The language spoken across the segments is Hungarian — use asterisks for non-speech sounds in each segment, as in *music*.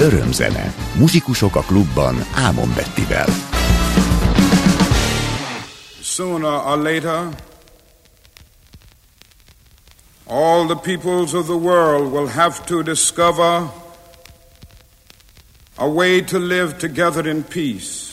Örömzene. Muzsikusok a klubban Ámon Bettivel. Sooner or later, all the peoples of the world will have to discover a way to live together in peace.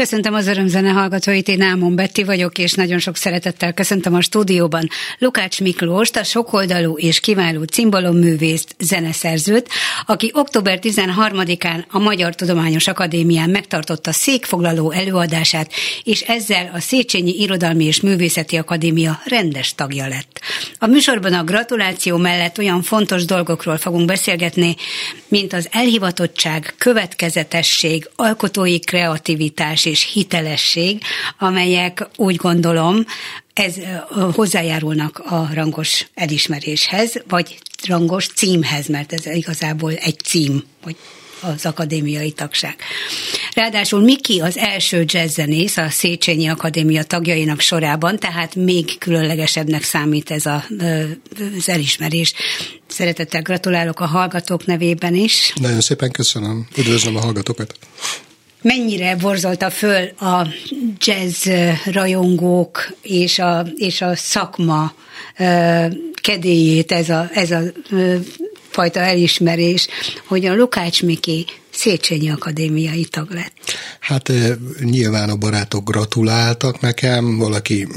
Köszöntöm az örömzene hallgatóit, én Ámon Betti vagyok, és nagyon sok szeretettel köszöntöm a stúdióban Lukács Miklóst, a sokoldalú és kiváló cimbalomművészt, zeneszerzőt, aki október 13-án a Magyar Tudományos Akadémián megtartotta székfoglaló előadását, és ezzel a Széchenyi Irodalmi és Művészeti Akadémia rendes tagja lett. A műsorban a gratuláció mellett olyan fontos dolgokról fogunk beszélgetni, mint az elhivatottság, következetesség, alkotói kreativitás és hitelesség, amelyek úgy gondolom, ez hozzájárulnak a rangos elismeréshez, vagy rangos címhez, mert ez igazából egy cím, vagy az akadémiai tagság. Ráadásul Miki az első jazzzenész a Széchenyi Akadémia tagjainak sorában, tehát még különlegesebbnek számít ez a, az elismerés. Szeretettel gratulálok a hallgatók nevében is. Nagyon szépen köszönöm. Üdvözlöm a hallgatókat mennyire borzolta föl a jazz rajongók és a, és a szakma kedélyét ez a, ez a fajta elismerés, hogy a Lukács Miki Széchenyi Akadémiai tag lett. Hát nyilván a barátok gratuláltak nekem, valaki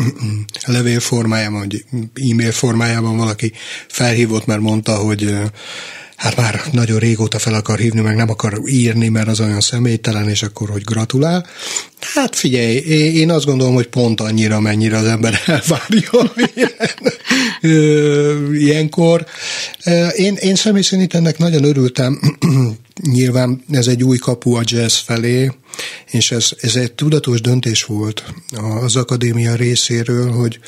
levél formájában, vagy e-mail formájában valaki felhívott, mert mondta, hogy hát már nagyon régóta fel akar hívni, meg nem akar írni, mert az olyan személytelen, és akkor, hogy gratulál. Hát figyelj, én azt gondolom, hogy pont annyira, mennyire az ember *laughs* elvárja *laughs* ilyen, ilyenkor. Én, én személy szerint ennek nagyon örültem. *clears throat* Nyilván ez egy új kapu a jazz felé, és ez, ez egy tudatos döntés volt az akadémia részéről, hogy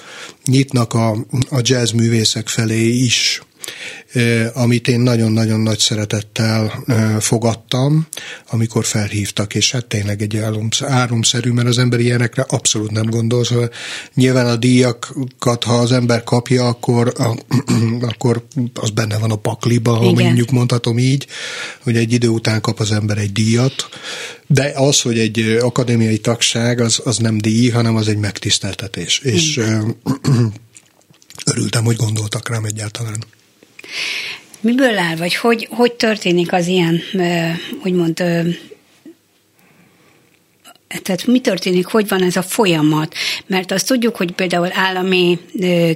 nyitnak a, a jazz művészek felé is amit én nagyon-nagyon nagy szeretettel fogadtam, amikor felhívtak, és hát tényleg egy árumszerű, mert az ember ilyenekre abszolút nem gondol. Szóval nyilván a díjakat, ha az ember kapja, akkor, a, *clears throat* akkor az benne van a pakliba, ha Igen. mondjuk mondhatom így, hogy egy idő után kap az ember egy díjat, de az, hogy egy akadémiai tagság, az, az nem díj, hanem az egy megtiszteltetés. Igen. És *clears throat* örültem, hogy gondoltak rám egyáltalán. Miből áll, vagy hogy, hogy történik az ilyen, úgymond tehát mi történik, hogy van ez a folyamat? Mert azt tudjuk, hogy például állami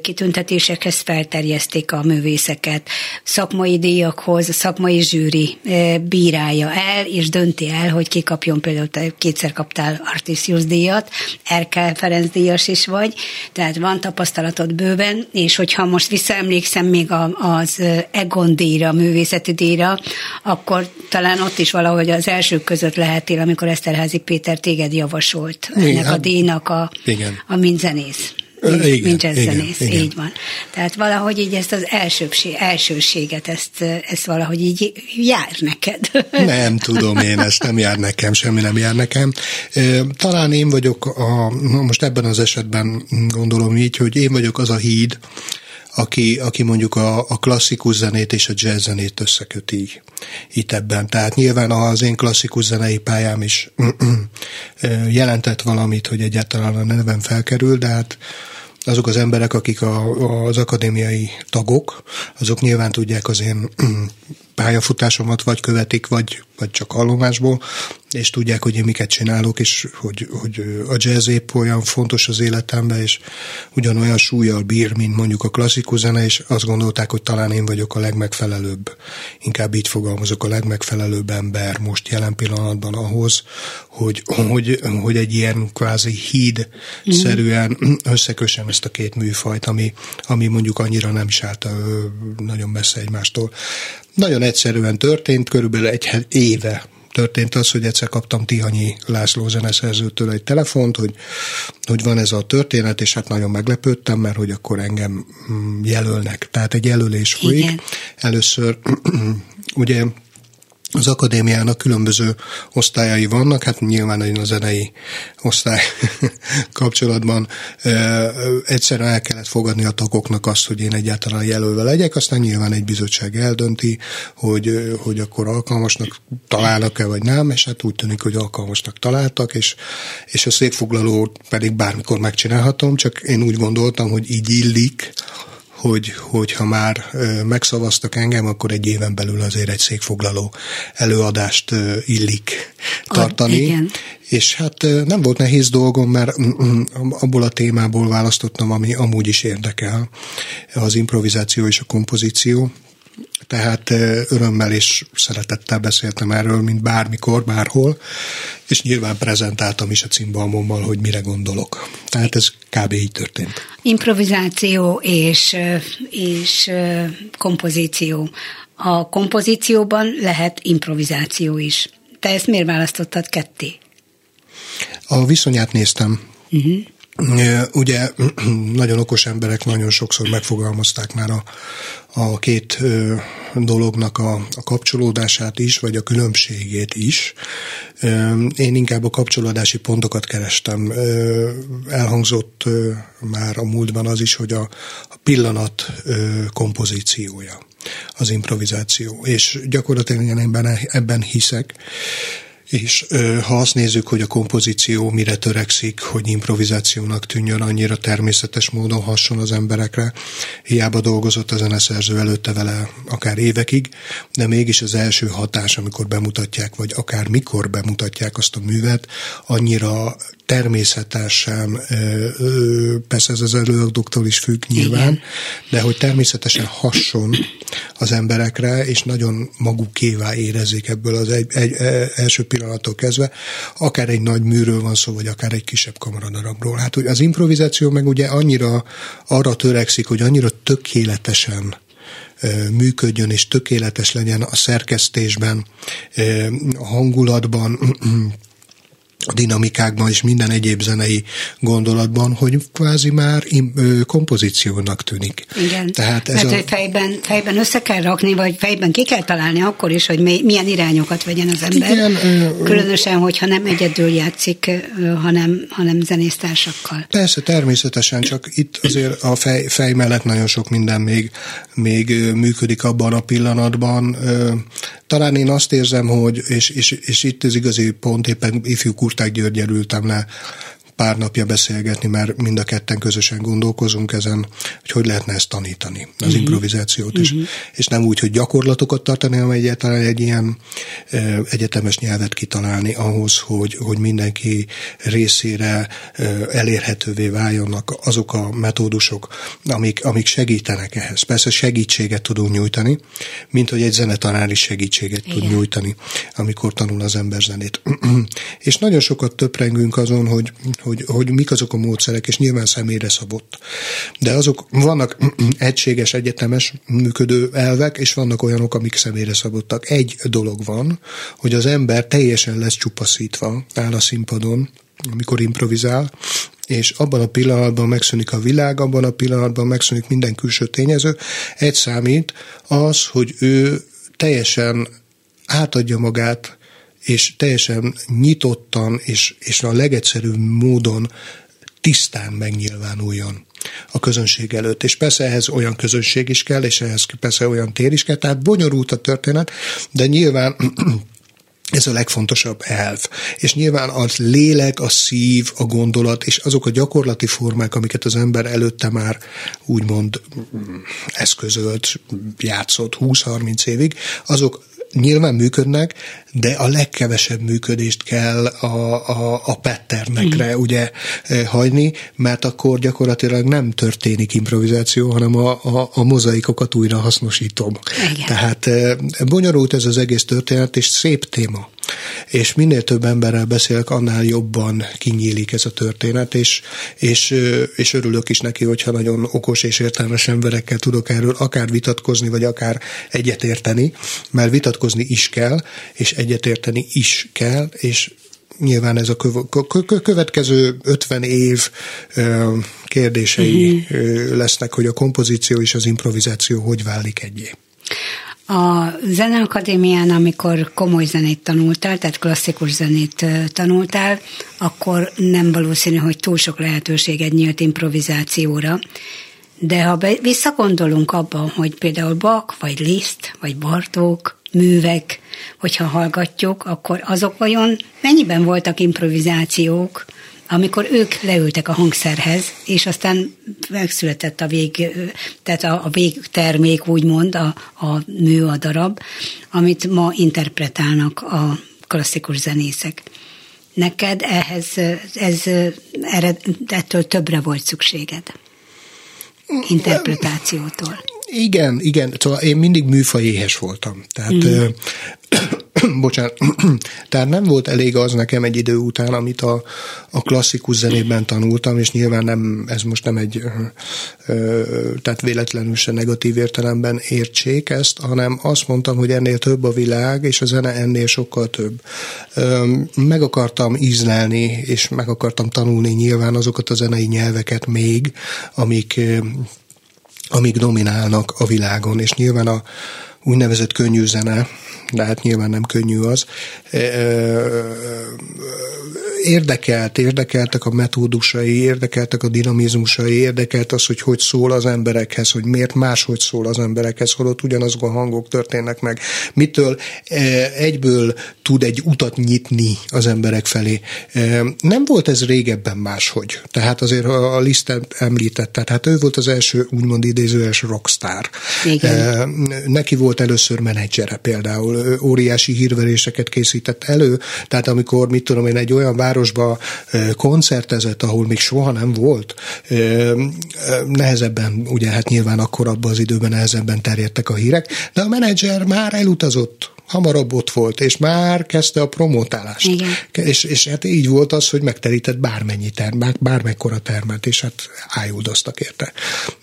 kitüntetésekhez felterjeszték a művészeket, szakmai díjakhoz, a szakmai zsűri bírálja el, és dönti el, hogy ki kapjon például, te kétszer kaptál Artisius díjat, Erkel Ferenc díjas is vagy, tehát van tapasztalatod bőven, és hogyha most visszaemlékszem még az Egon díjra, a művészeti díjra, akkor talán ott is valahogy az elsők között lehetél, amikor Eszterházi Péter téged téged javasolt igen, ennek a díjnak a, igen. a mint zenész. Mint, igen, mint zenész, igen, így van. Tehát valahogy így ezt az elsőbség, elsőséget, ezt, ezt valahogy így jár neked. Nem tudom én, ezt nem jár nekem, semmi nem jár nekem. Talán én vagyok, a, most ebben az esetben gondolom így, hogy én vagyok az a híd, aki, aki mondjuk a, a klasszikus zenét és a jazz zenét összeköti itt ebben. Tehát nyilván az én klasszikus zenei pályám is jelentett valamit, hogy egyáltalán a nevem felkerül, de hát azok az emberek, akik a, az akadémiai tagok, azok nyilván tudják az én pályafutásomat vagy követik, vagy, vagy csak hallomásból, és tudják, hogy én miket csinálok, és hogy, hogy a jazz épp olyan fontos az életemben, és ugyanolyan súlyjal bír, mint mondjuk a klasszikus zene, és azt gondolták, hogy talán én vagyok a legmegfelelőbb, inkább így fogalmazok, a legmegfelelőbb ember most jelen pillanatban ahhoz, hogy, hogy, hogy egy ilyen kvázi híd-szerűen összekössem ezt a két műfajt, ami, ami mondjuk annyira nem is állt nagyon messze egymástól. Nagyon egyszerűen történt, körülbelül egy éve történt az, hogy egyszer kaptam Tihanyi László zeneszerzőtől egy telefont, hogy, hogy van ez a történet, és hát nagyon meglepődtem, mert hogy akkor engem mm, jelölnek. Tehát egy jelölés folyik. Először *clears throat* ugye az akadémiának különböző osztályai vannak, hát nyilván a zenei osztály *laughs* kapcsolatban egyszerűen el kellett fogadni a tagoknak azt, hogy én egyáltalán jelölve legyek, aztán nyilván egy bizottság eldönti, hogy, hogy akkor alkalmasnak találnak-e vagy nem, és hát úgy tűnik, hogy alkalmasnak találtak, és, és a székfoglalót pedig bármikor megcsinálhatom, csak én úgy gondoltam, hogy így illik, hogy, hogy ha már megszavaztak engem, akkor egy éven belül azért egy székfoglaló előadást illik tartani. A, igen. És hát nem volt nehéz dolgom, mert mm, mm, abból a témából választottam, ami amúgy is érdekel, az improvizáció és a kompozíció tehát örömmel és szeretettel beszéltem erről, mint bármikor, bárhol, és nyilván prezentáltam is a cimbalmommal, hogy mire gondolok. Tehát ez kb. így történt. Improvizáció és, és kompozíció. A kompozícióban lehet improvizáció is. Te ezt miért választottad ketté? A viszonyát néztem. Uh-huh. Ugye *clears throat* nagyon okos emberek nagyon sokszor megfogalmazták már a, a két dolognak a, a kapcsolódását is, vagy a különbségét is. Én inkább a kapcsolódási pontokat kerestem. Elhangzott már a múltban az is, hogy a, a pillanat kompozíciója, az improvizáció. És gyakorlatilag én ebben, ebben hiszek, és ha azt nézzük, hogy a kompozíció mire törekszik, hogy improvizációnak tűnjön, annyira természetes módon hasson az emberekre, hiába dolgozott a zeneszerző előtte vele akár évekig, de mégis az első hatás, amikor bemutatják, vagy akár mikor bemutatják azt a művet, annyira természetesen, persze ez az előadóktól is függ nyilván, Igen. de hogy természetesen hasson az emberekre, és nagyon magukévá érezzék ebből az egy, egy, egy első pillanattól kezdve, akár egy nagy műről van szó, vagy akár egy kisebb kamaradarabról. Hát hogy az improvizáció meg ugye annyira arra törekszik, hogy annyira tökéletesen működjön és tökéletes legyen a szerkesztésben, a hangulatban, a dinamikákban és minden egyéb zenei gondolatban, hogy kvázi már kompozíciónak tűnik. Igen, Tehát ez mert a... hogy fejben, fejben össze kell rakni, vagy fejben ki kell találni akkor is, hogy milyen irányokat vegyen az ember. Igen, Különösen, hogyha nem egyedül játszik, hanem, hanem zenésztársakkal. Persze, természetesen, csak itt azért a fej, fej mellett nagyon sok minden még, még működik abban a pillanatban. Talán én azt érzem, hogy, és, és, és itt az igazi pont, éppen ifjú Kurták Györgyel ültem le pár napja beszélgetni, mert mind a ketten közösen gondolkozunk ezen, hogy hogy lehetne ezt tanítani, az uh-huh. improvizációt is. Uh-huh. És nem úgy, hogy gyakorlatokat tartani, hanem egyáltalán egy ilyen e, egyetemes nyelvet kitalálni ahhoz, hogy, hogy mindenki részére e, elérhetővé váljonnak azok a metódusok, amik, amik segítenek ehhez. Persze segítséget tudunk nyújtani, mint hogy egy zenetanár is segítséget Igen. tud nyújtani, amikor tanul az ember zenét. *clears throat* és nagyon sokat töprengünk azon, hogy hogy, hogy mik azok a módszerek, és nyilván személyre szabott. De azok vannak *clears throat* egységes, egyetemes működő elvek, és vannak olyanok, amik személyre szabottak. Egy dolog van, hogy az ember teljesen lesz csupaszítva, áll a színpadon, amikor improvizál, és abban a pillanatban megszűnik a világ, abban a pillanatban megszűnik minden külső tényező. Egy számít az, hogy ő teljesen átadja magát és teljesen nyitottan és, és a legegyszerűbb módon tisztán megnyilvánuljon a közönség előtt. És persze ehhez olyan közönség is kell, és ehhez persze olyan tér is kell, tehát bonyolult a történet, de nyilván *clears throat* ez a legfontosabb elv. És nyilván a lélek, a szív, a gondolat, és azok a gyakorlati formák, amiket az ember előtte már úgymond eszközölt, játszott 20-30 évig, azok nyilván működnek, de a legkevesebb működést kell a, a, a patternekre mm. ugye e, hagyni, mert akkor gyakorlatilag nem történik improvizáció, hanem a, a, a mozaikokat újra hasznosítom. Igen. Tehát e, bonyolult ez az egész történet, és szép téma és minél több emberrel beszélek, annál jobban kinyílik ez a történet, és, és, és örülök is neki, hogyha nagyon okos és értelmes emberekkel tudok erről akár vitatkozni, vagy akár egyetérteni, mert vitatkozni is kell, és egyetérteni is kell, és nyilván ez a következő 50 év kérdései uh-huh. lesznek, hogy a kompozíció és az improvizáció hogy válik egyé. A Zeneakadémián, amikor komoly zenét tanultál, tehát klasszikus zenét tanultál, akkor nem valószínű, hogy túl sok lehetőséged nyílt improvizációra. De ha visszagondolunk abban, hogy például Bach, vagy Liszt, vagy Bartók, művek, hogyha hallgatjuk, akkor azok vajon mennyiben voltak improvizációk, amikor ők leültek a hangszerhez, és aztán megszületett a vég, tehát a, a végtermék, úgymond, a, a mű, a darab, amit ma interpretálnak a klasszikus zenészek. Neked ehhez, ez, erre, ettől többre volt szükséged? Interpretációtól. Igen, igen. Szóval én mindig műfajéhes voltam. Tehát mm. *coughs* bocsánat, *coughs* tehát nem volt elég az nekem egy idő után, amit a, a klasszikus zenében tanultam, és nyilván nem, ez most nem egy, ö, tehát véletlenül se negatív értelemben értsék ezt, hanem azt mondtam, hogy ennél több a világ, és a zene ennél sokkal több. Ö, meg akartam ízlelni, és meg akartam tanulni nyilván azokat a zenei nyelveket még, amik, amik dominálnak a világon, és nyilván a úgynevezett könnyű zene, de hát nyilván nem könnyű az. Érdekelt, érdekeltek a metódusai, érdekeltek a dinamizmusai, érdekelt az, hogy hogy szól az emberekhez, hogy miért máshogy szól az emberekhez, holott ugyanazok a hangok történnek meg. Mitől egyből tud egy utat nyitni az emberek felé. Nem volt ez régebben máshogy. Tehát azért a Lisztet említett, tehát ő volt az első úgymond idézőes rockstar. Igen. Neki volt először menedzsere például óriási hírveréseket készített elő, tehát amikor, mit tudom én, egy olyan városba koncertezett, ahol még soha nem volt, nehezebben, ugye hát nyilván akkor abban az időben nehezebben terjedtek a hírek, de a menedzser már elutazott hamarabb ott volt, és már kezdte a promotálást. Igen. És, és hát így volt az, hogy megterített bármennyi termet, bármekkora termet, és hát ájúdoztak érte.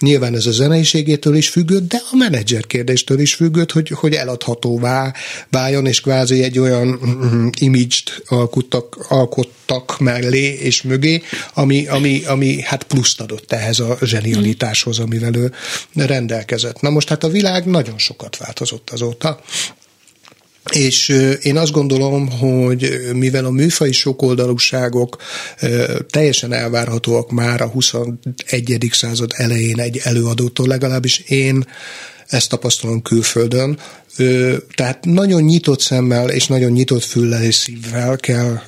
Nyilván ez a zeneiségétől is függött, de a menedzser kérdéstől is függött, hogy, hogy eladhatóvá váljon, és kvázi egy olyan mm, image-t alkottak, alkottak mellé és mögé, ami, ami, ami hát pluszt adott ehhez a zsenialitáshoz, amivel ő rendelkezett. Na most hát a világ nagyon sokat változott azóta. És én azt gondolom, hogy mivel a műfai sokoldalúságok teljesen elvárhatóak már a 21. század elején egy előadótól, legalábbis én ezt tapasztalom külföldön, tehát nagyon nyitott szemmel és nagyon nyitott füllel és szívvel kell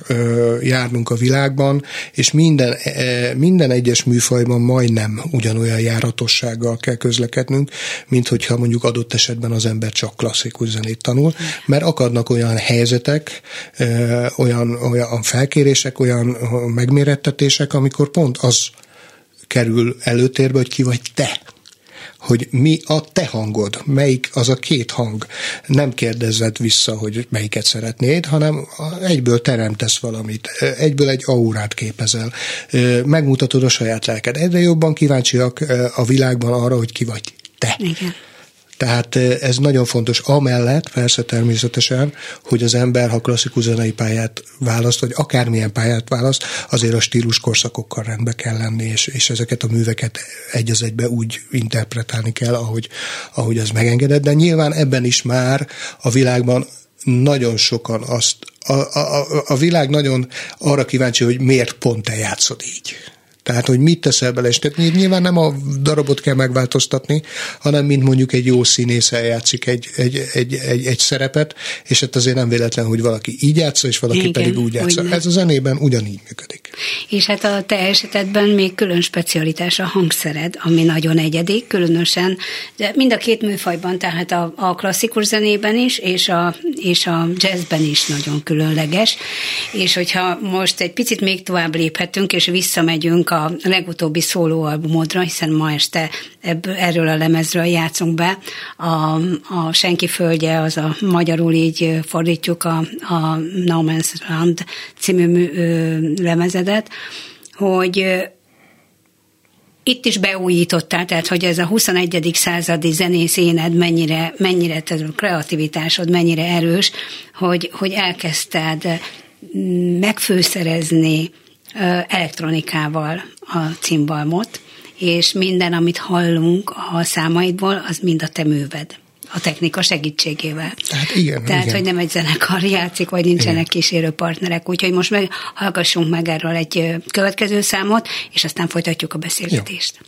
járnunk a világban, és minden, e, minden egyes műfajban majdnem ugyanolyan járatossággal kell közlekednünk, mint hogyha mondjuk adott esetben az ember csak klasszikus zenét tanul, mert akadnak olyan helyzetek, olyan, olyan felkérések, olyan megmérettetések, amikor pont az kerül előtérbe, hogy ki vagy te hogy mi a te hangod, melyik az a két hang. Nem kérdezed vissza, hogy melyiket szeretnéd, hanem egyből teremtesz valamit, egyből egy aurát képezel, megmutatod a saját lelked. Egyre jobban kíváncsiak a világban arra, hogy ki vagy te. Igen. Tehát ez nagyon fontos. Amellett persze természetesen, hogy az ember, ha klasszikus zenei pályát választ, vagy akármilyen pályát választ, azért a stílus korszakokkal rendbe kell lenni, és, és ezeket a műveket egy az egybe úgy interpretálni kell, ahogy, ahogy az megengedett. De nyilván ebben is már a világban nagyon sokan azt, a, a, a világ nagyon arra kíváncsi, hogy miért pont te játszod így. Tehát, hogy mit teszel bele, és tehát nyilván nem a darabot kell megváltoztatni, hanem mint mondjuk egy jó színész eljátszik egy, egy, egy, egy, egy szerepet, és hát azért nem véletlen, hogy valaki így játsza, és valaki Igen, pedig úgy játsza. Ez a zenében ugyanígy működik. És hát a te esetedben még külön specialitás a hangszered, ami nagyon egyedi, különösen, de mind a két műfajban, tehát a, a klasszikus zenében is, és a, és a jazzben is nagyon különleges. És hogyha most egy picit még tovább léphetünk, és visszamegyünk a legutóbbi szólóalbumodra, hiszen ma este ebből, erről a lemezről játszunk be. A, a Senki földje, az a magyarul így fordítjuk a, a No Man's Land című lemezedet, hogy itt is beújítottál, tehát hogy ez a 21. századi zenész éned mennyire, mennyire tehát a kreativitásod mennyire erős, hogy, hogy elkezdted megfőszerezni elektronikával a cimbalmot, és minden, amit hallunk a számaidból, az mind a te műved a technika segítségével. Tehát igen. Tehát, igen. hogy nem egy zenekar játszik, vagy nincsenek igen. kísérő partnerek. Úgyhogy most meg hallgassunk meg erről egy következő számot, és aztán folytatjuk a beszélgetést. Jó.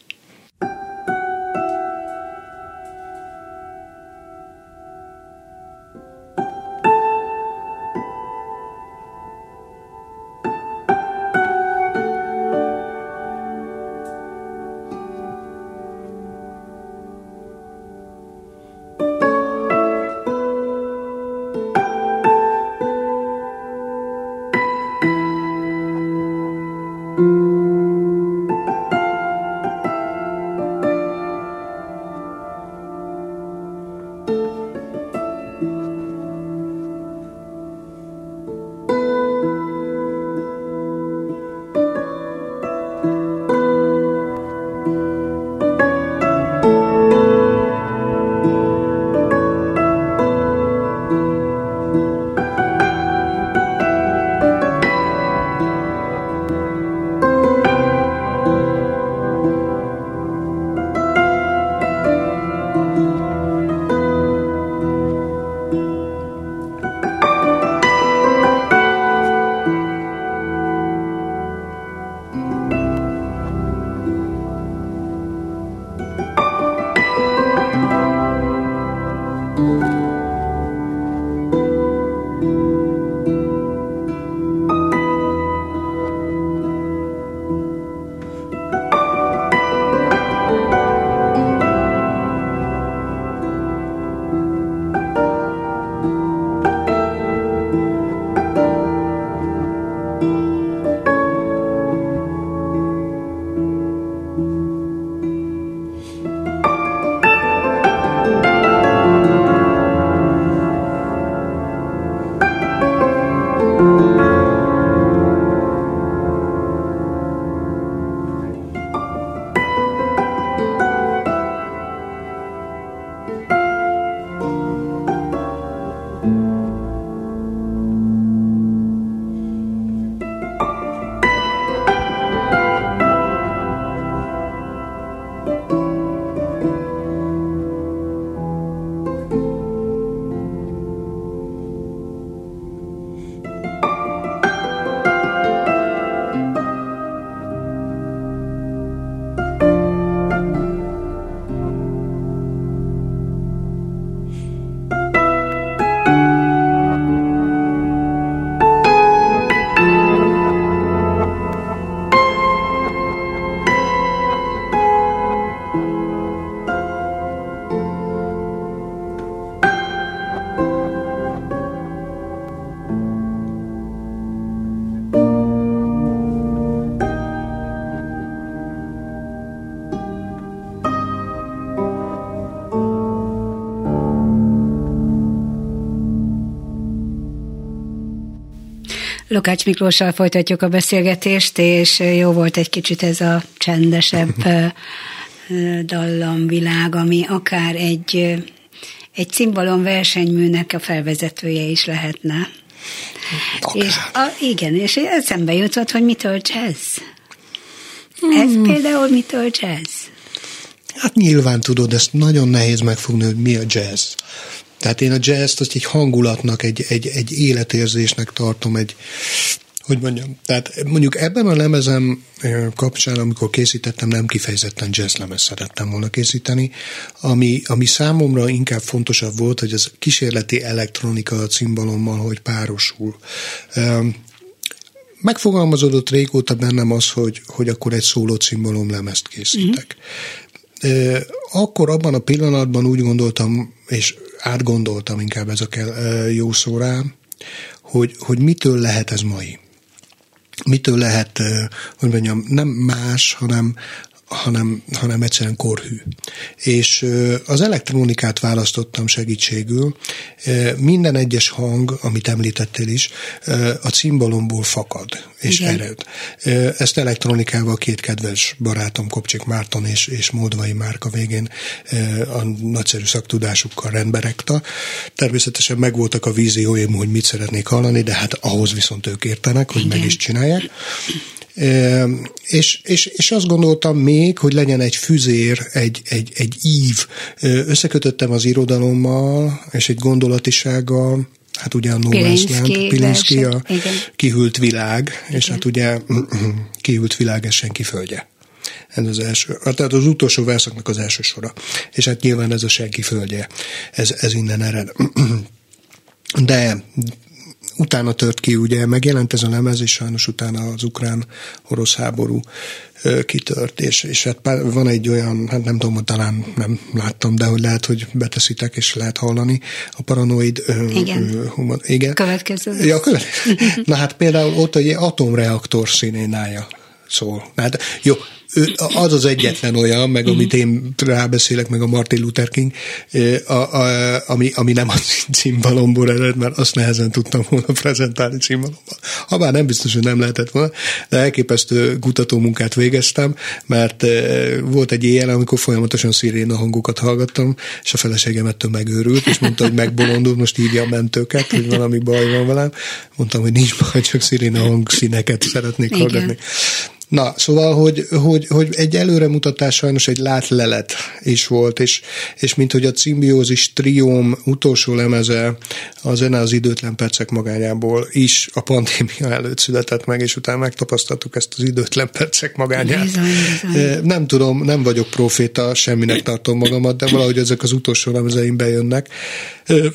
Lukács Miklóssal folytatjuk a beszélgetést, és jó volt egy kicsit ez a csendesebb *laughs* dallamvilág, ami akár egy, egy cimbalom versenyműnek a felvezetője is lehetne. Akár. És a, igen, és eszembe jutott, hogy mitől jazz. Hmm. Ez például mitől jazz? Hát nyilván tudod, ezt nagyon nehéz megfogni, hogy mi a jazz. Tehát én a jazz-t azt egy hangulatnak, egy, egy, egy életérzésnek tartom, egy, hogy mondjam, tehát mondjuk ebben a lemezem kapcsán, amikor készítettem, nem kifejezetten jazz lemez szerettem volna készíteni, ami, ami számomra inkább fontosabb volt, hogy az kísérleti elektronika a cimbalommal, hogy párosul. Megfogalmazódott régóta bennem az, hogy, hogy akkor egy szóló cimbalom lemezt készítek. Mm-hmm. Akkor abban a pillanatban úgy gondoltam, és átgondoltam inkább ez a kell, jó szó rá, hogy, hogy mitől lehet ez mai. Mitől lehet, hogy mondjam, nem más, hanem, hanem, hanem egyszerűen korhű. És az elektronikát választottam segítségül. Minden egyes hang, amit említettél is, a cimbalomból fakad és Igen. ered. Ezt elektronikával két kedves barátom, Kopcsik Márton és, és Moldvai Márka végén a nagyszerű szaktudásukkal rendbe rekta. Természetesen megvoltak a vízióim, hogy mit szeretnék hallani, de hát ahhoz viszont ők értenek, hogy Igen. meg is csinálják. És, és, és azt gondoltam még, hogy legyen egy füzér, egy, egy, egy ív. Összekötöttem az irodalommal, és egy gondolatisággal, hát ugye a No Land, Pilinszki a igen. kihűlt világ, igen. és hát ugye *clears throat* kihűlt világ, ez senki földje. Ez az első, tehát az utolsó verszaknak az első sora. És hát nyilván ez a senki földje, ez, ez innen ered. *clears throat* De utána tört ki, ugye megjelent ez a lemez, és sajnos utána az ukrán-orosz háború kitört, és, és hát van egy olyan, hát nem tudom, talán nem láttam, de hogy lehet, hogy beteszitek, és lehet hallani a paranoid igen. Humor, igen. Következő. Ja, következő. *laughs* Na hát például ott egy atomreaktor színénája szól. Hát jó, az az egyetlen olyan, meg mhm. amit én rábeszélek, meg a Martin Luther King, a, a, ami, ami nem a cimbalomból ered, mert azt nehezen tudtam volna prezentálni cimbalomban. Habár nem biztos, hogy nem lehetett volna, de elképesztő kutatómunkát végeztem, mert volt egy éjjel, amikor folyamatosan sziréna hangokat hallgattam, és a feleségem ettől megőrült, és mondta, hogy megbolondul, most hívja a mentőket, hogy valami baj van velem. Mondtam, hogy nincs baj, csak sziréna hangszíneket szeretnék Igen. hallgatni. Na, szóval, hogy, hogy, hogy egy előremutatás sajnos egy látlelet is volt, és, és mint hogy a Cimbiózis trióm utolsó lemeze a zene az időtlen percek magányából is a pandémia előtt született meg, és utána megtapasztaltuk ezt az időtlen percek magányát. Bizony, bizony. Nem tudom, nem vagyok proféta, semminek tartom magamat, de valahogy ezek az utolsó lemezeim bejönnek,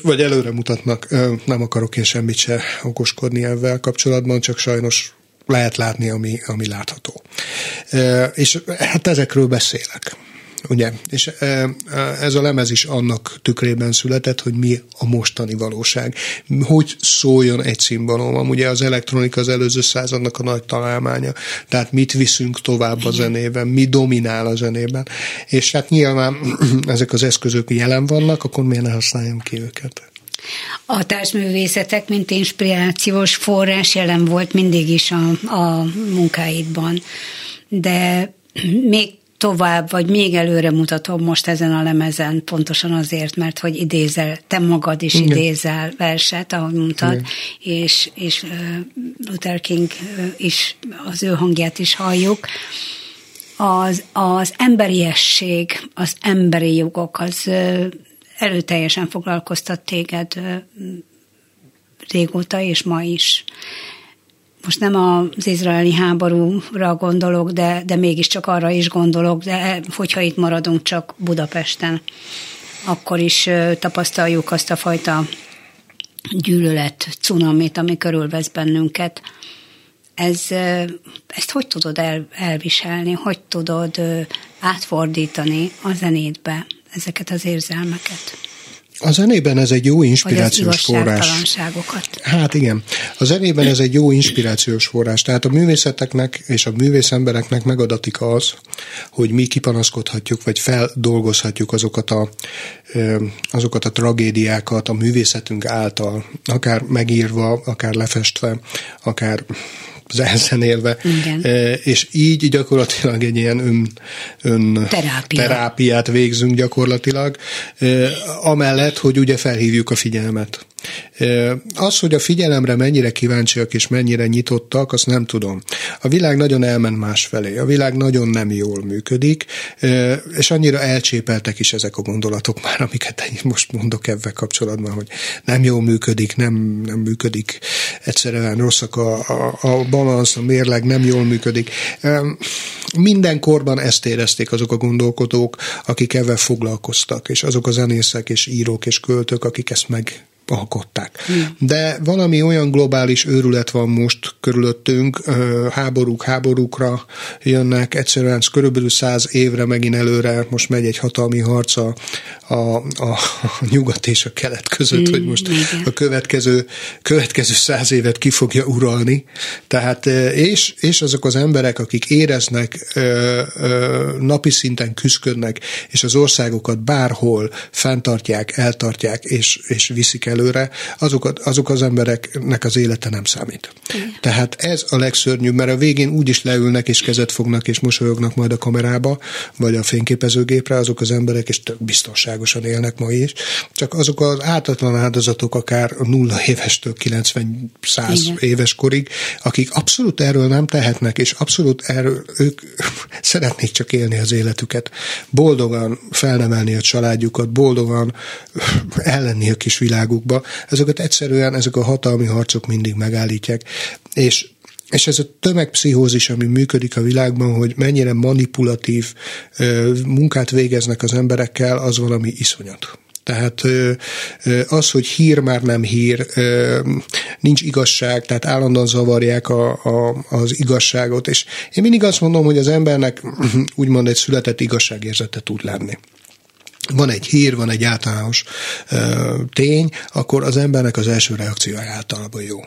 vagy előre mutatnak. Nem akarok én semmit se okoskodni ezzel kapcsolatban, csak sajnos lehet látni, ami, ami látható. És hát ezekről beszélek. Ugye? És ez a lemez is annak tükrében született, hogy mi a mostani valóság. Hogy szóljon egy szimbalom. Ugye az elektronika az előző századnak a nagy találmánya. Tehát mit viszünk tovább a zenében, mi dominál a zenében. És hát nyilván *clears throat* ezek az eszközök jelen vannak, akkor miért ne használjam ki őket? A társművészetek, mint inspirációs forrás jelen volt mindig is a, a munkáidban, de még tovább, vagy még előre mutatom most ezen a lemezen, pontosan azért, mert hogy idézel, te magad is Igen. idézel verset, ahogy mondtad, Igen. és, és Luther King is, az ő hangját is halljuk. Az, az emberiesség, az emberi jogok, az erőteljesen foglalkoztat téged régóta és ma is. Most nem az izraeli háborúra gondolok, de, de mégiscsak arra is gondolok, de hogyha itt maradunk csak Budapesten, akkor is tapasztaljuk azt a fajta gyűlölet, cunamit, ami körülvesz bennünket. Ez, ezt hogy tudod el, elviselni, hogy tudod átfordítani a zenétbe? Ezeket az érzelmeket? A zenében ez egy jó inspirációs forrás. Hát igen. A zenében ez egy jó inspirációs forrás. Tehát a művészeteknek és a művész embereknek megadatik az, hogy mi kipanaszkodhatjuk, vagy feldolgozhatjuk azokat a, azokat a tragédiákat a művészetünk által, akár megírva, akár lefestve, akár zenszenélve, és így gyakorlatilag egy ilyen ön, ön Terápia. terápiát végzünk gyakorlatilag, amellett, hogy ugye felhívjuk a figyelmet az, hogy a figyelemre mennyire kíváncsiak és mennyire nyitottak, azt nem tudom. A világ nagyon elment másfelé, a világ nagyon nem jól működik, és annyira elcsépeltek is ezek a gondolatok már, amiket én most mondok ebben kapcsolatban, hogy nem jól működik, nem, nem működik, egyszerűen rosszak a, a, a balansz, a mérleg nem jól működik. Minden korban ezt érezték azok a gondolkodók, akik ebben foglalkoztak, és azok a zenészek és írók és költők, akik ezt meg alkották. Hmm. De valami olyan globális őrület van most körülöttünk, háborúk háborúkra jönnek, egyszerűen körülbelül száz évre megint előre, most megy egy hatalmi harca a, a, a nyugat és a kelet között, hogy most igen. a következő, következő száz évet ki fogja uralni. Tehát, és, és azok az emberek, akik éreznek, napi szinten küzdködnek, és az országokat bárhol fenntartják, eltartják, és, és viszik el előre, azok, azok az embereknek az élete nem számít. Igen. Tehát ez a legszörnyűbb, mert a végén úgy is leülnek és kezet fognak és mosolyognak majd a kamerába, vagy a fényképezőgépre azok az emberek, és tök biztonságosan élnek ma is. Csak azok az ártatlan áldozatok akár nulla évestől 90-100 éves korig, akik abszolút erről nem tehetnek, és abszolút erről ők *laughs* szeretnék csak élni az életüket. Boldogan felnemelni a családjukat, boldogan *laughs* ellenni a kis világuk harcokba, ezeket egyszerűen ezek a hatalmi harcok mindig megállítják. És és ez a tömegpszichózis, ami működik a világban, hogy mennyire manipulatív munkát végeznek az emberekkel, az valami iszonyat. Tehát az, hogy hír már nem hír, nincs igazság, tehát állandóan zavarják a, a, az igazságot, és én mindig azt mondom, hogy az embernek *clears throat* úgymond egy született igazságérzete tud lenni van egy hír, van egy általános ö, tény, akkor az embernek az első reakciója általában jó.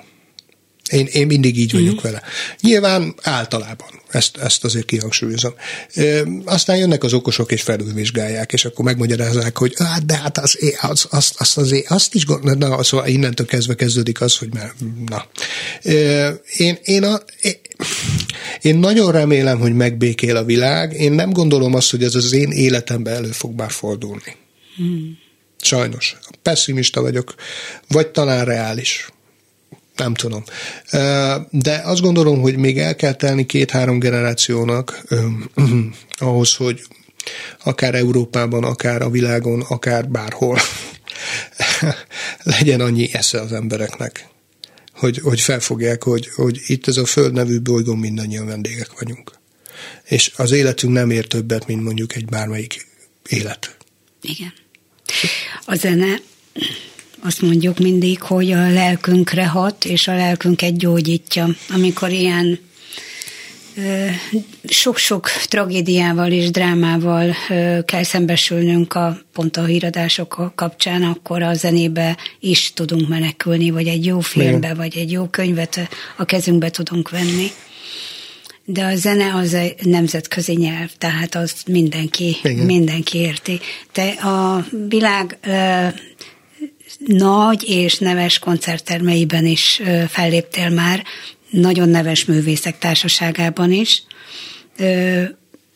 Én, én mindig így vagyok mm. vele. Nyilván általában, ezt, ezt azért kihangsúlyozom. E, aztán jönnek az okosok és felülvizsgálják, és akkor megmagyarázzák, hogy hát de hát az, az, azt, azt, az, azt is gond, na, szóval innentől kezdve kezdődik az, hogy már, na. E, én, én, a, én, én nagyon remélem, hogy megbékél a világ. Én nem gondolom azt, hogy ez az én életemben elő fog már fordulni. Hmm. Sajnos. Pessimista vagyok, vagy talán reális nem tudom. De azt gondolom, hogy még el kell telni két-három generációnak *clears throat* ahhoz, hogy akár Európában, akár a világon, akár bárhol *laughs* legyen annyi esze az embereknek, hogy, hogy felfogják, hogy, hogy itt ez a Föld nevű bolygón mindannyian vendégek vagyunk. És az életünk nem ér többet, mint mondjuk egy bármelyik élet. Igen. A zene azt mondjuk mindig, hogy a lelkünkre hat, és a lelkünket gyógyítja. Amikor ilyen sok-sok tragédiával és drámával kell szembesülnünk a pont a híradások kapcsán, akkor a zenébe is tudunk menekülni, vagy egy jó filmbe, vagy egy jó könyvet a kezünkbe tudunk venni. De a zene az egy nemzetközi nyelv, tehát az mindenki, Igen. mindenki érti. Te a világ nagy és neves koncerttermeiben is felléptél már, nagyon neves művészek társaságában is.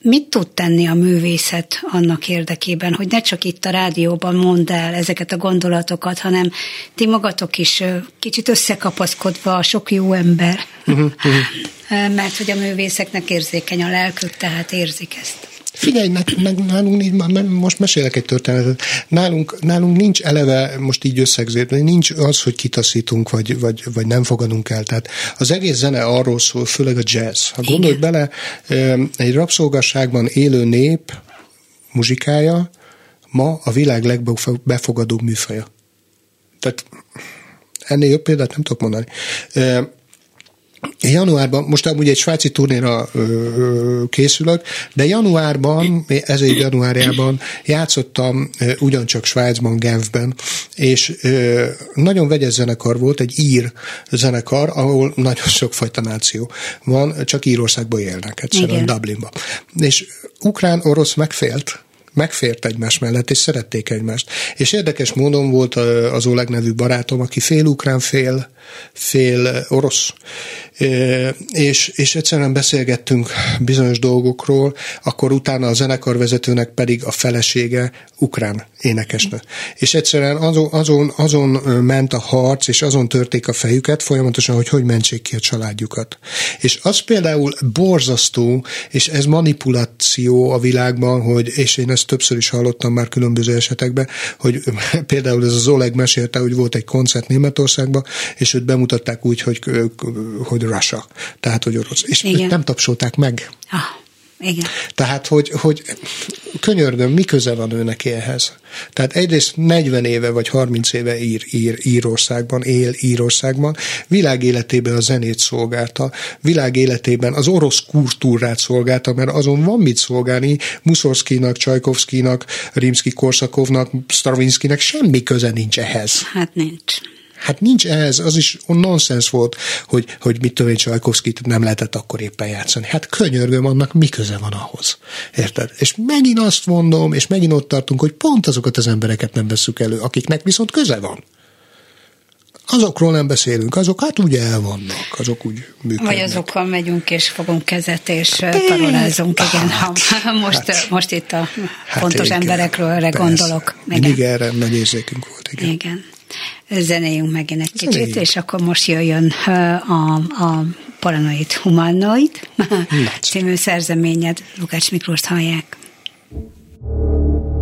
Mit tud tenni a művészet annak érdekében, hogy ne csak itt a rádióban mondd el ezeket a gondolatokat, hanem ti magatok is kicsit összekapaszkodva a sok jó ember, uh-huh, uh-huh. mert hogy a művészeknek érzékeny a lelkük, tehát érzik ezt. Figyelj, meg, nálunk, most mesélek egy történetet, nálunk, nálunk nincs eleve, most így összegzést, nincs az, hogy kitaszítunk, vagy, vagy, vagy nem fogadunk el. Tehát az egész zene arról szól, főleg a jazz. Ha gondolj bele, egy rabszolgasságban élő nép muzsikája ma a világ legbefogadóbb műfaja. Tehát ennél jobb példát nem tudok mondani. Januárban, most amúgy egy svájci turnéra ö, készülök, de januárban, ez egy januárjában játszottam ö, ugyancsak Svájcban, Genfben, és ö, nagyon vegyes zenekar volt, egy ír zenekar, ahol nagyon sokfajta náció van, csak Írországban élnek, egyszerűen Igen. Dublinban. És ukrán-orosz megfélt, megfért egymás mellett, és szerették egymást. És érdekes módon volt az Oleg nevű barátom, aki fél ukrán, fél, fél orosz, és, és egyszerűen beszélgettünk bizonyos dolgokról, akkor utána a zenekarvezetőnek pedig a felesége ukrán énekesnő. És egyszerűen azon, azon, azon ment a harc, és azon törték a fejüket folyamatosan, hogy hogy mentsék ki a családjukat. És az például borzasztó, és ez manipuláció a világban, hogy, és én ezt többször is hallottam már különböző esetekben, hogy *laughs* például ez az Oleg mesélte, hogy volt egy koncert Németországban, és őt bemutatták úgy, hogy, hogy Russia, tehát hogy orosz. És Igen. nem tapsolták meg. Ah. Igen. Tehát, hogy, hogy könyörgöm, mi köze van ő neki ehhez? Tehát egyrészt 40 éve vagy 30 éve ír, ír Írországban, él Írországban, világ életében a zenét szolgálta, világ életében az orosz kultúrát szolgálta, mert azon van mit szolgálni, Muszorszkinak, Csajkovszkinak, Rimszki-Korszakovnak, Stravinskinek semmi köze nincs ehhez. Hát nincs. Hát nincs ehhez, az is nonsens volt, hogy, hogy mit tudom én, Csajkovszkit nem lehetett akkor éppen játszani. Hát könyörgöm, annak mi köze van ahhoz. Érted? És megint azt mondom, és megint ott tartunk, hogy pont azokat az embereket nem veszük elő, akiknek viszont köze van. Azokról nem beszélünk, azok hát ugye el vannak, azok úgy működnek. Vagy azokkal megyünk és fogunk kezet és parolázunk, igen, hát, ha most, hát, most itt a hát fontos igen, emberekről erre persze. gondolok. Igen. Mindig erre nagy érzékünk volt, igen. Igen zenéjünk megint egy kicsit, és akkor most jöjjön a, a Paranoid Humanoid című szerzeményed, Lukács Miklóst hallják. kihűlt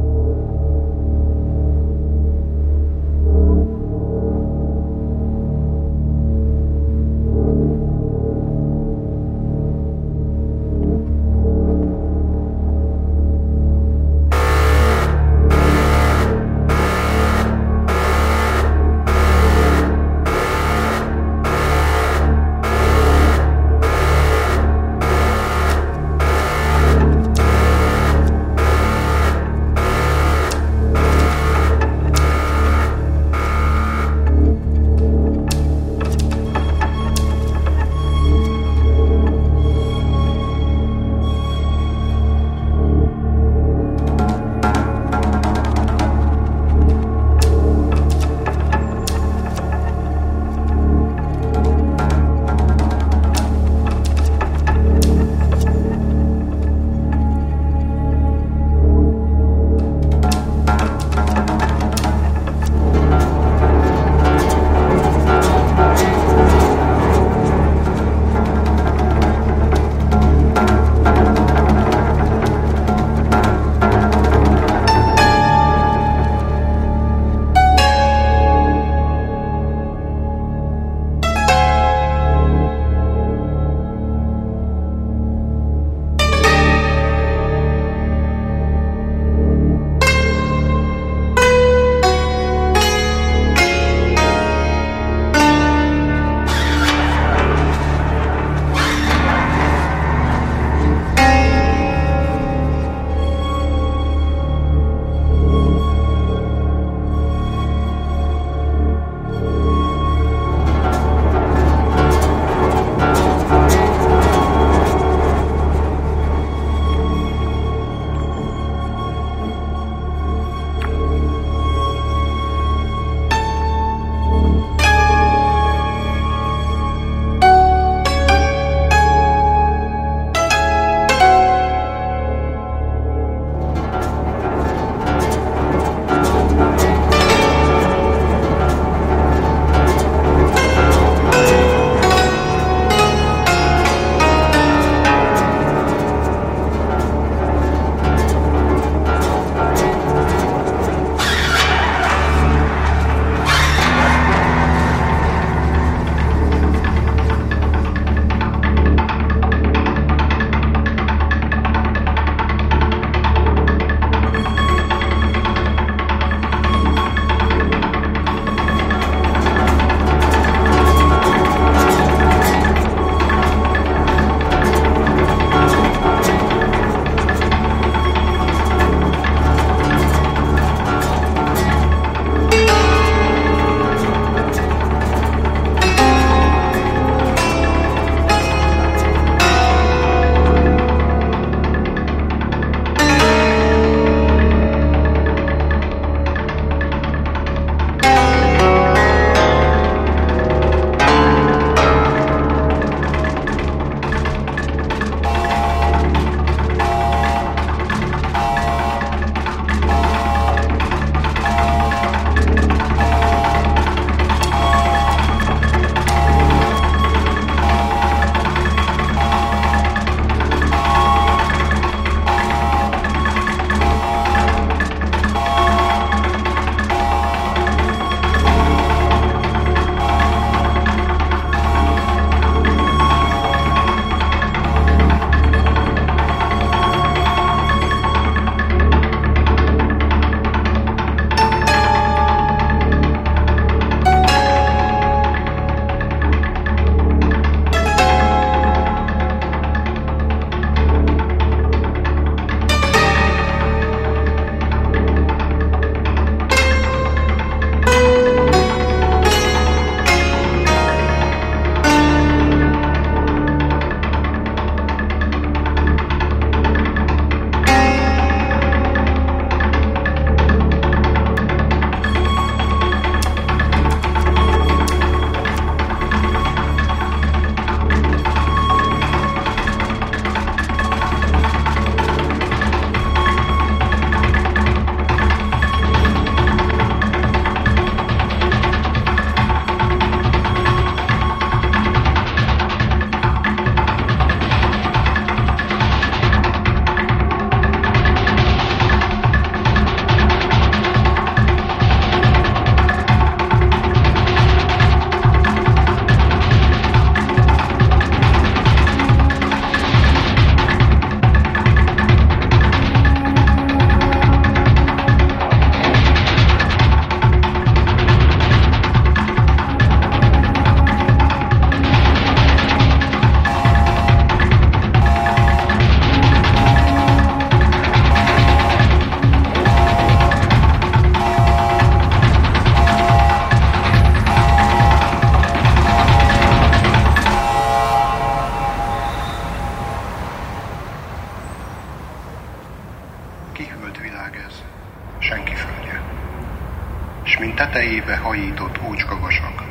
hajított úcskavasak,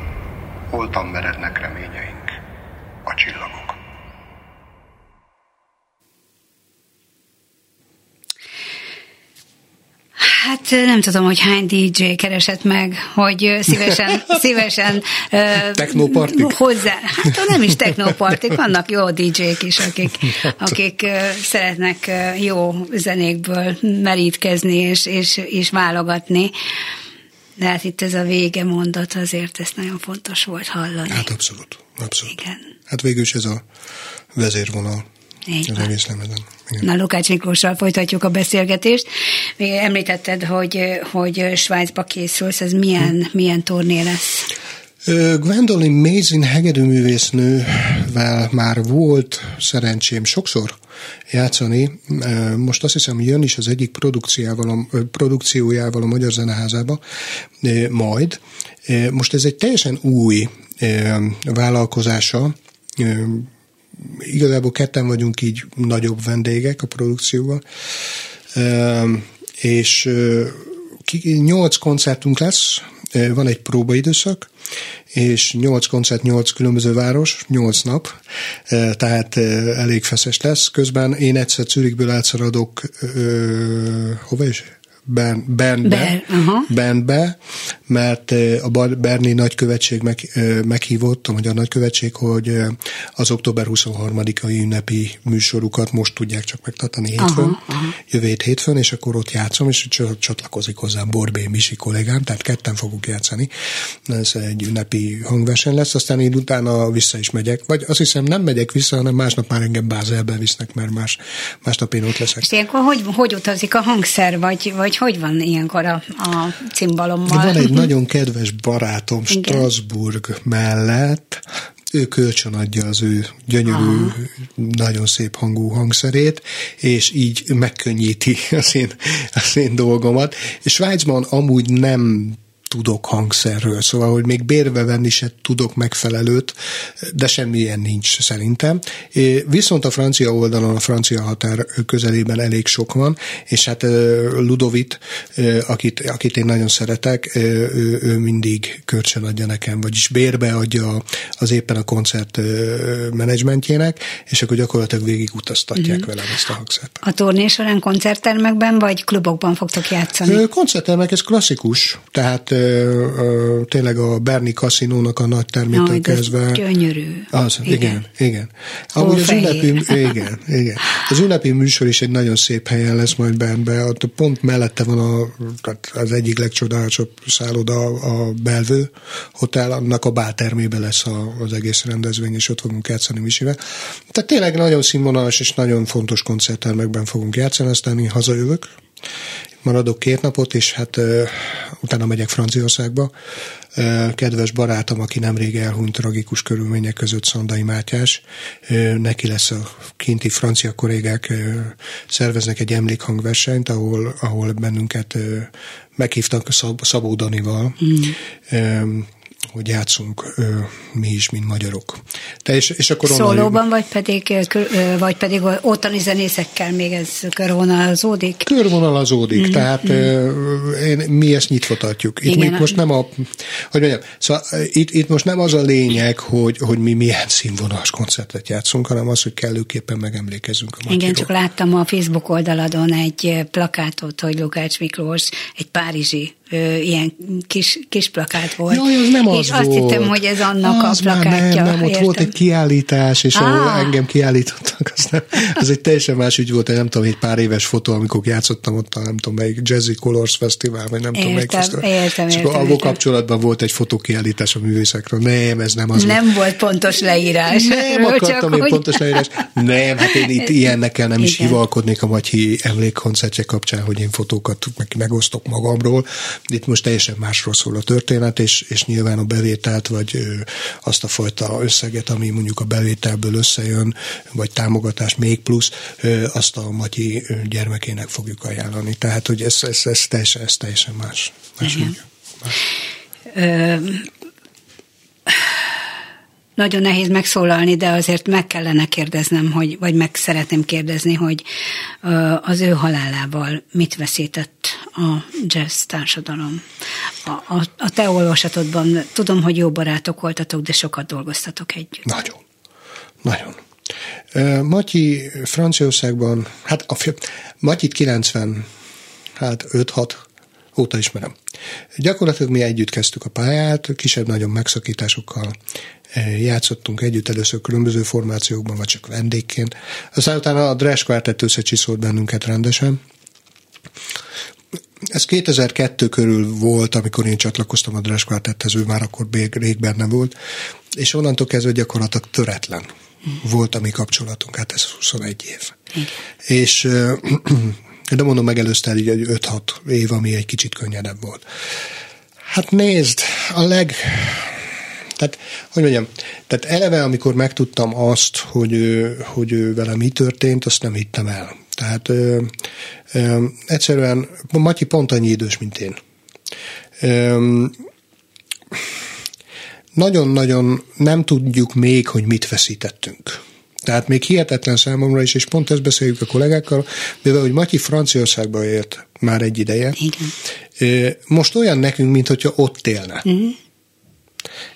holtan merednek reményeink, a csillagok. Hát nem tudom, hogy hány DJ keresett meg, hogy szívesen, *laughs* szívesen technopartik? hozzá. Hát nem is technopartik, vannak jó DJ-k is, akik, *laughs* akik szeretnek jó zenékből merítkezni és, és, és válogatni. De hát itt ez a vége mondat azért ezt nagyon fontos volt hallani. Hát abszolút, abszolút. Igen. Hát végül is ez a vezérvonal Így az van. egész lemezen. Igen. Na, Lukács Miklóssal folytatjuk a beszélgetést. Még említetted, hogy, hogy Svájcba készülsz, ez milyen, milyen turné lesz? Gwendolyn Mazin hegedűművésznővel már volt szerencsém sokszor játszani. Most azt hiszem, jön is az egyik produkciójával a, produkciójával a Magyar Zeneházába majd. Most ez egy teljesen új vállalkozása. Igazából ketten vagyunk így nagyobb vendégek a produkcióban. És nyolc koncertunk lesz, van egy próbaidőszak, és nyolc koncert, nyolc különböző város, nyolc nap, ö, tehát ö, elég feszes lesz. Közben én egyszer Zürichből átszaradok, ö, hova is? Ben, Bernbe, Ber- aha. Bernbe, mert a Berni nagykövetség meg, meghívott, a magyar nagykövetség, hogy az október 23-ai ünnepi műsorukat most tudják csak megtartani hétfőn, aha. jövő hét hétfőn, és akkor ott játszom, és cs- csatlakozik hozzám Borbé Misi kollégám, tehát ketten fogunk játszani. Ez egy ünnepi hangverseny lesz, aztán én utána vissza is megyek, vagy azt hiszem nem megyek vissza, hanem másnap már engem Bázelbe visznek, mert más, másnap én ott leszek. És ilyenkor hogy, hogy utazik a hangszer, vagy, vagy hogy van ilyenkor a, a cimbalommal? Van egy nagyon kedves barátom Igen. Strasbourg mellett, ő kölcsön adja az ő gyönyörű, Aha. nagyon szép hangú hangszerét, és így megkönnyíti az én, az én dolgomat. És Svájcban amúgy nem tudok hangszerről, szóval, hogy még bérbe venni se tudok megfelelőt, de semmilyen nincs szerintem. Viszont a francia oldalon, a francia határ közelében elég sok van, és hát Ludovit, akit, akit én nagyon szeretek, ő, ő mindig kölcsön adja nekem, vagyis bérbe adja az éppen a koncert menedzsmentjének, és akkor gyakorlatilag végig utaztatják mm. velem ezt a hangszert. A turné során koncerttermekben, vagy klubokban fogtok játszani? Koncerttermek, ez klasszikus, tehát tényleg a Berni kaszinónak a nagy termétől ez kezdve. gyönyörű. Az, igen, igen. igen. Amúgy az ünnepi, *laughs* igen, igen. Az ünnepi műsor is egy nagyon szép helyen lesz majd Bernbe, ott pont mellette van a, az egyik legcsodálatosabb szálloda a Belvő Hotel, annak a báltermébe lesz a, az egész rendezvény, és ott fogunk játszani Misivel. Tehát tényleg nagyon színvonalas és nagyon fontos koncerttermekben fogunk játszani, aztán én hazajövök, maradok két napot, és hát uh, utána megyek Franciaországba. Uh, kedves barátom, aki nemrég elhunyt tragikus körülmények között, Szandai Mátyás, uh, neki lesz a kinti francia kollégák uh, szerveznek egy emlékhangversenyt, ahol, ahol bennünket meghívtak Szab- Szabó Danival, mm. Hogy játszunk ö, mi is, mint magyarok. Te és, és akkor Szólóban, vagy pedig, ö, kö- ö, vagy pedig ottani zenészekkel még ez körvonalazódik? körvonalazódik, mm, tehát mm. Én, mi ezt nyitva tartjuk. Itt Igen. most nem a, hogy mondjam, szóval itt, itt most nem az a lényeg, hogy, hogy mi milyen színvonalas koncertet játszunk, hanem az, hogy kellőképpen megemlékezünk a Igen, Matyiról. csak láttam a Facebook oldaladon egy ö, plakátot, hogy Lukács Miklós egy párizsi ö, ilyen kis, kis plakát volt. Jaj, az nem az és azt volt. hittem, hogy ez annak az a plakátja. Nem, nem, ott értem. volt egy kiállítás, és ahol Ah. engem kiállítottak, az, nem, az egy teljesen más ügy volt, egy nem tudom, egy pár éves fotó, amikor játszottam ott a nem tudom melyik Jazzy Colors Festival, vagy nem tudom melyik Értem, fesztivál. értem, és értem, értem. kapcsolatban volt egy fotókiállítás a művészekről. Nem, ez nem az. Nem volt pontos leírás. Nem akartam én hogy- pontos leírás. Nem, hát én itt *laughs* ilyennekkel nem is Igen. hivalkodnék a Matyi emlékkoncertje kapcsán, hogy én fotókat meg megosztok magamról. Itt most teljesen másról szól a történet, és, és nyilván a bevételt, vagy azt a fajta összeget, ami mondjuk a bevételből összejön, vagy támogatás még plusz, azt a Matyi gyermekének fogjuk ajánlani. Tehát, hogy ez, ez, ez, teljesen, ez teljesen más. más. Ö, nagyon nehéz megszólalni, de azért meg kellene kérdeznem, hogy, vagy meg szeretném kérdezni, hogy az ő halálával mit veszített a jazz társadalom. A, a, a te olvasatodban tudom, hogy jó barátok voltatok, de sokat dolgoztatok együtt. Nagyon. Nagyon. Matyi Franciaországban, hát a Matyit 90, hát 5-6 óta ismerem. Gyakorlatilag mi együtt kezdtük a pályát, kisebb-nagyobb megszakításokkal játszottunk együtt először különböző formációkban, vagy csak vendégként. Aztán utána a Dresch Quartet összecsiszolt bennünket rendesen. Ez 2002 körül volt, amikor én csatlakoztam a Dresch Quartethez, ő már akkor rég benne volt, és onnantól kezdve gyakorlatilag töretlen volt a mi kapcsolatunk, hát ez 21 év. Igen. És *clears throat* de mondom, megelőzte el így 5-6 év, ami egy kicsit könnyedebb volt. Hát nézd, a leg... Tehát, hogy mondjam, tehát eleve, amikor megtudtam azt, hogy, ő, hogy ő vele mi történt, azt nem hittem el. Tehát ö, ö, egyszerűen Matyi pont annyi idős, mint én. Ö, nagyon-nagyon nem tudjuk még, hogy mit veszítettünk. Tehát még hihetetlen számomra is, és pont ezt beszéljük a kollégákkal, mivel hogy Matyi Franciaországban élt már egy ideje. Igen. Most olyan nekünk, mint hogyha ott élne. Uh-huh.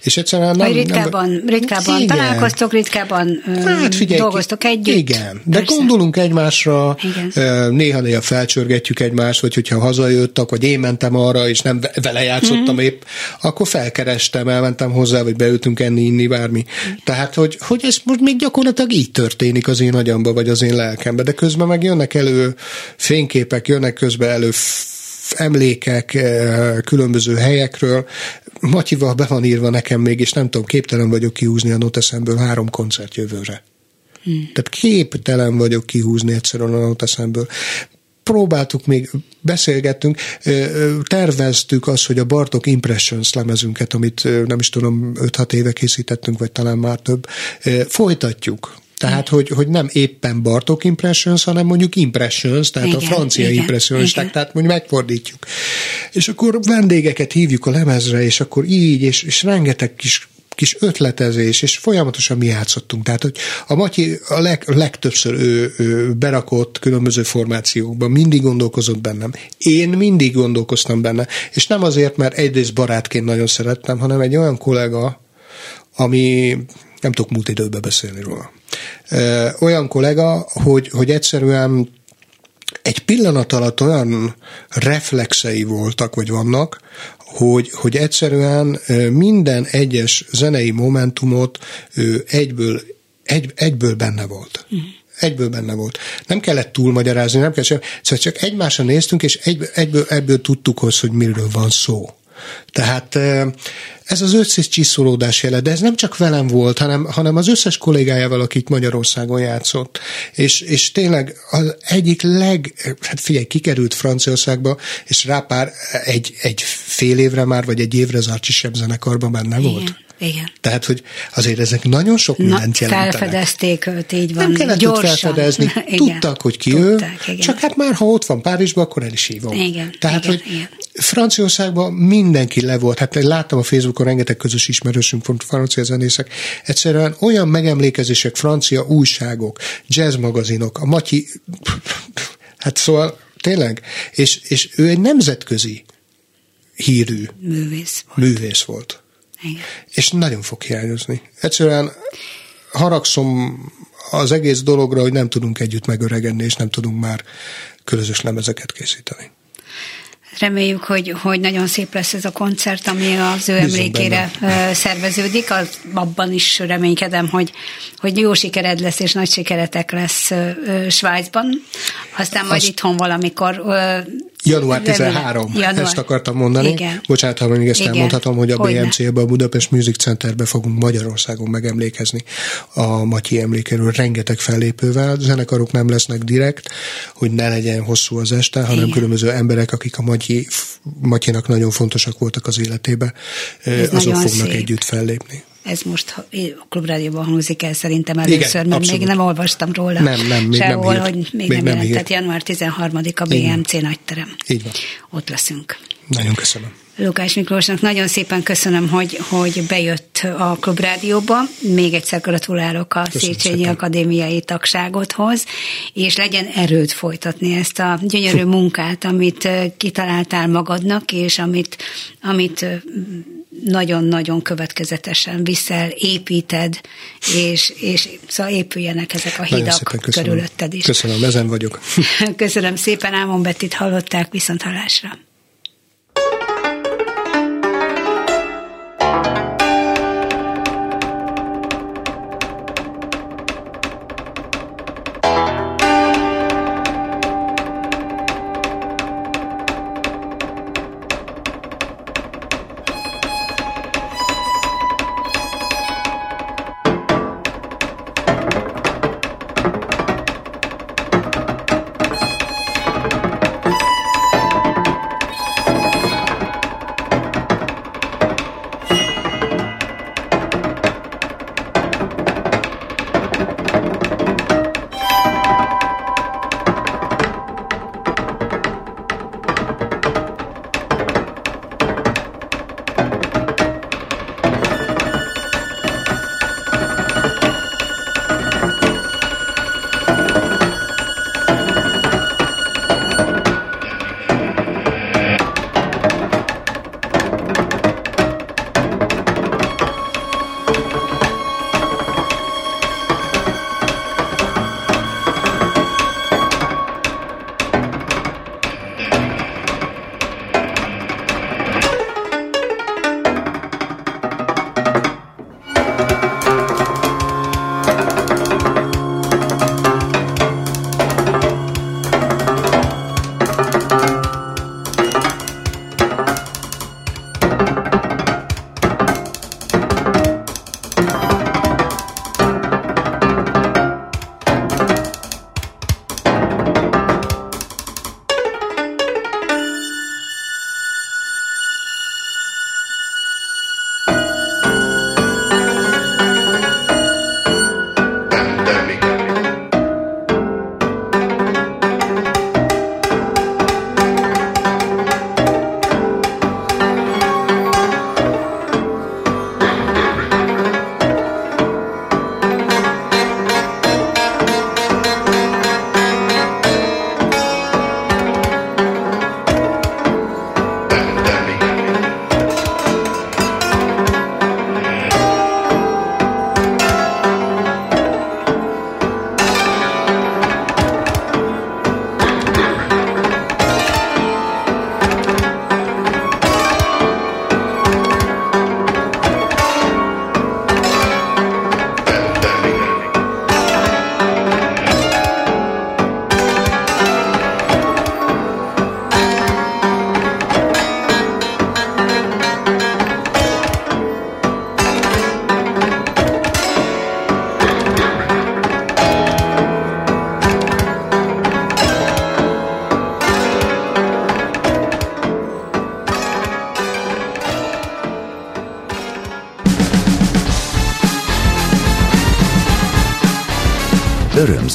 És egyszerűen nem... Ritkábban, nem, ritkábban igen. találkoztok, ritkábban hát figyelj, dolgoztok együtt. Igen, de Persze. gondolunk egymásra, néha-néha felcsörgetjük egymást, vagy hogyha hazajött, vagy én mentem arra, és nem vele játszottam mm-hmm. épp, akkor felkerestem, elmentem hozzá, vagy beültünk enni, inni, bármi. Mm. Tehát, hogy, hogy ez most még gyakorlatilag így történik az én agyamba, vagy az én lelkembe, de közben meg jönnek elő fényképek, jönnek közben elő emlékek különböző helyekről, Matyival be van írva nekem még, és nem tudom, képtelen vagyok kihúzni a noteszemből három koncert jövőre. Hmm. Tehát képtelen vagyok kihúzni egyszerűen a noteszemből próbáltuk még, beszélgettünk, terveztük azt, hogy a Bartok Impressions lemezünket, amit nem is tudom, 5-6 éve készítettünk, vagy talán már több, folytatjuk. Tehát, hogy, hogy nem éppen Bartok Impressions, hanem mondjuk Impressions, tehát igen, a francia igen, Impressions, igen. tehát mondjuk megfordítjuk. És akkor vendégeket hívjuk a lemezre, és akkor így, és, és rengeteg kis kis ötletezés, és folyamatosan mi játszottunk. Tehát, hogy a Matyi a leg, legtöbbször ő, ő berakott különböző formációkban, mindig gondolkozott bennem. Én mindig gondolkoztam benne, és nem azért, mert egyrészt barátként nagyon szerettem, hanem egy olyan kollega, ami nem tudok múlt időben beszélni róla. Olyan kollega, hogy, hogy egyszerűen egy pillanat alatt olyan reflexei voltak, vagy vannak, hogy, hogy egyszerűen minden egyes zenei momentumot egyből, egy, egyből benne volt. Mm egyből benne volt. Nem kellett túlmagyarázni, nem kellett sem, szóval csak egymásra néztünk, és egyből, egyből, ebből tudtuk az, hogy miről van szó. Tehát ez az összes csiszolódás jele, de ez nem csak velem volt, hanem, hanem az összes kollégájával, akik Magyarországon játszott. És, és tényleg az egyik leg, hát figyelj, kikerült Franciaországba, és rá pár egy, egy fél évre már, vagy egy évre az Archie zenekarban már nem volt. Igen. Tehát, hogy azért ezek nagyon sok mindent Na, jelentenek. Felfedezték őt, így van. Nem kellett gyorsan. felfedezni. *laughs* Igen. Tudtak, hogy ki Tudták, ő, igen. csak hát már ha ott van Párizsban, akkor el is hívom. Igen, Tehát, igen, hogy igen. Franciaországban mindenki le volt. Hát láttam a Facebookon rengeteg közös ismerősünk volt francia zenészek. Egyszerűen olyan megemlékezések, francia újságok, jazzmagazinok, a Matyi, *laughs* hát szóval tényleg, és, és ő egy nemzetközi hírű művész volt. Művész volt. Igen. És nagyon fog hiányozni. Egyszerűen haragszom az egész dologra, hogy nem tudunk együtt megöregedni, és nem tudunk már közös lemezeket készíteni. Reméljük, hogy, hogy nagyon szép lesz ez a koncert, ami az ő emlékére benne. szerveződik. Az, abban is reménykedem, hogy, hogy jó sikered lesz, és nagy sikeretek lesz Svájcban. Aztán majd Azt... itthon valamikor Január 13, Január. ezt akartam mondani. Igen. Bocsánat, ha még ezt Igen. elmondhatom, hogy a BMC-be, a Budapest Music Centerbe fogunk Magyarországon megemlékezni a Matyi emlékéről rengeteg fellépővel. Zenekarok nem lesznek direkt, hogy ne legyen hosszú az este, hanem Igen. különböző emberek, akik a Matyi, Matyinak nagyon fontosak voltak az életébe, Ez azok fognak szép. együtt fellépni. Ez most a klubrádióban hangzik el szerintem először, Igen, mert abszolút. még nem olvastam róla Nem, nem, még sehol, nem hogy még, Még nem nem jelent. hírt. Tehát január 13-a BMC nagyterem. Így van. Ott leszünk. Nagyon köszönöm. Lukás Miklósnak nagyon szépen köszönöm, hogy, hogy bejött a Klubrádióba. Még egyszer gratulálok a Köszönöm Széchenyi szépen. Akadémiai tagságodhoz, és legyen erőd folytatni ezt a gyönyörű munkát, amit kitaláltál magadnak, és amit, amit nagyon-nagyon következetesen viszel, építed, és, és szóval épüljenek ezek a hidak körülötted is. Köszönöm, ezen vagyok. *laughs* Köszönöm szépen, Ámon Bettit hallották, viszont hallásra.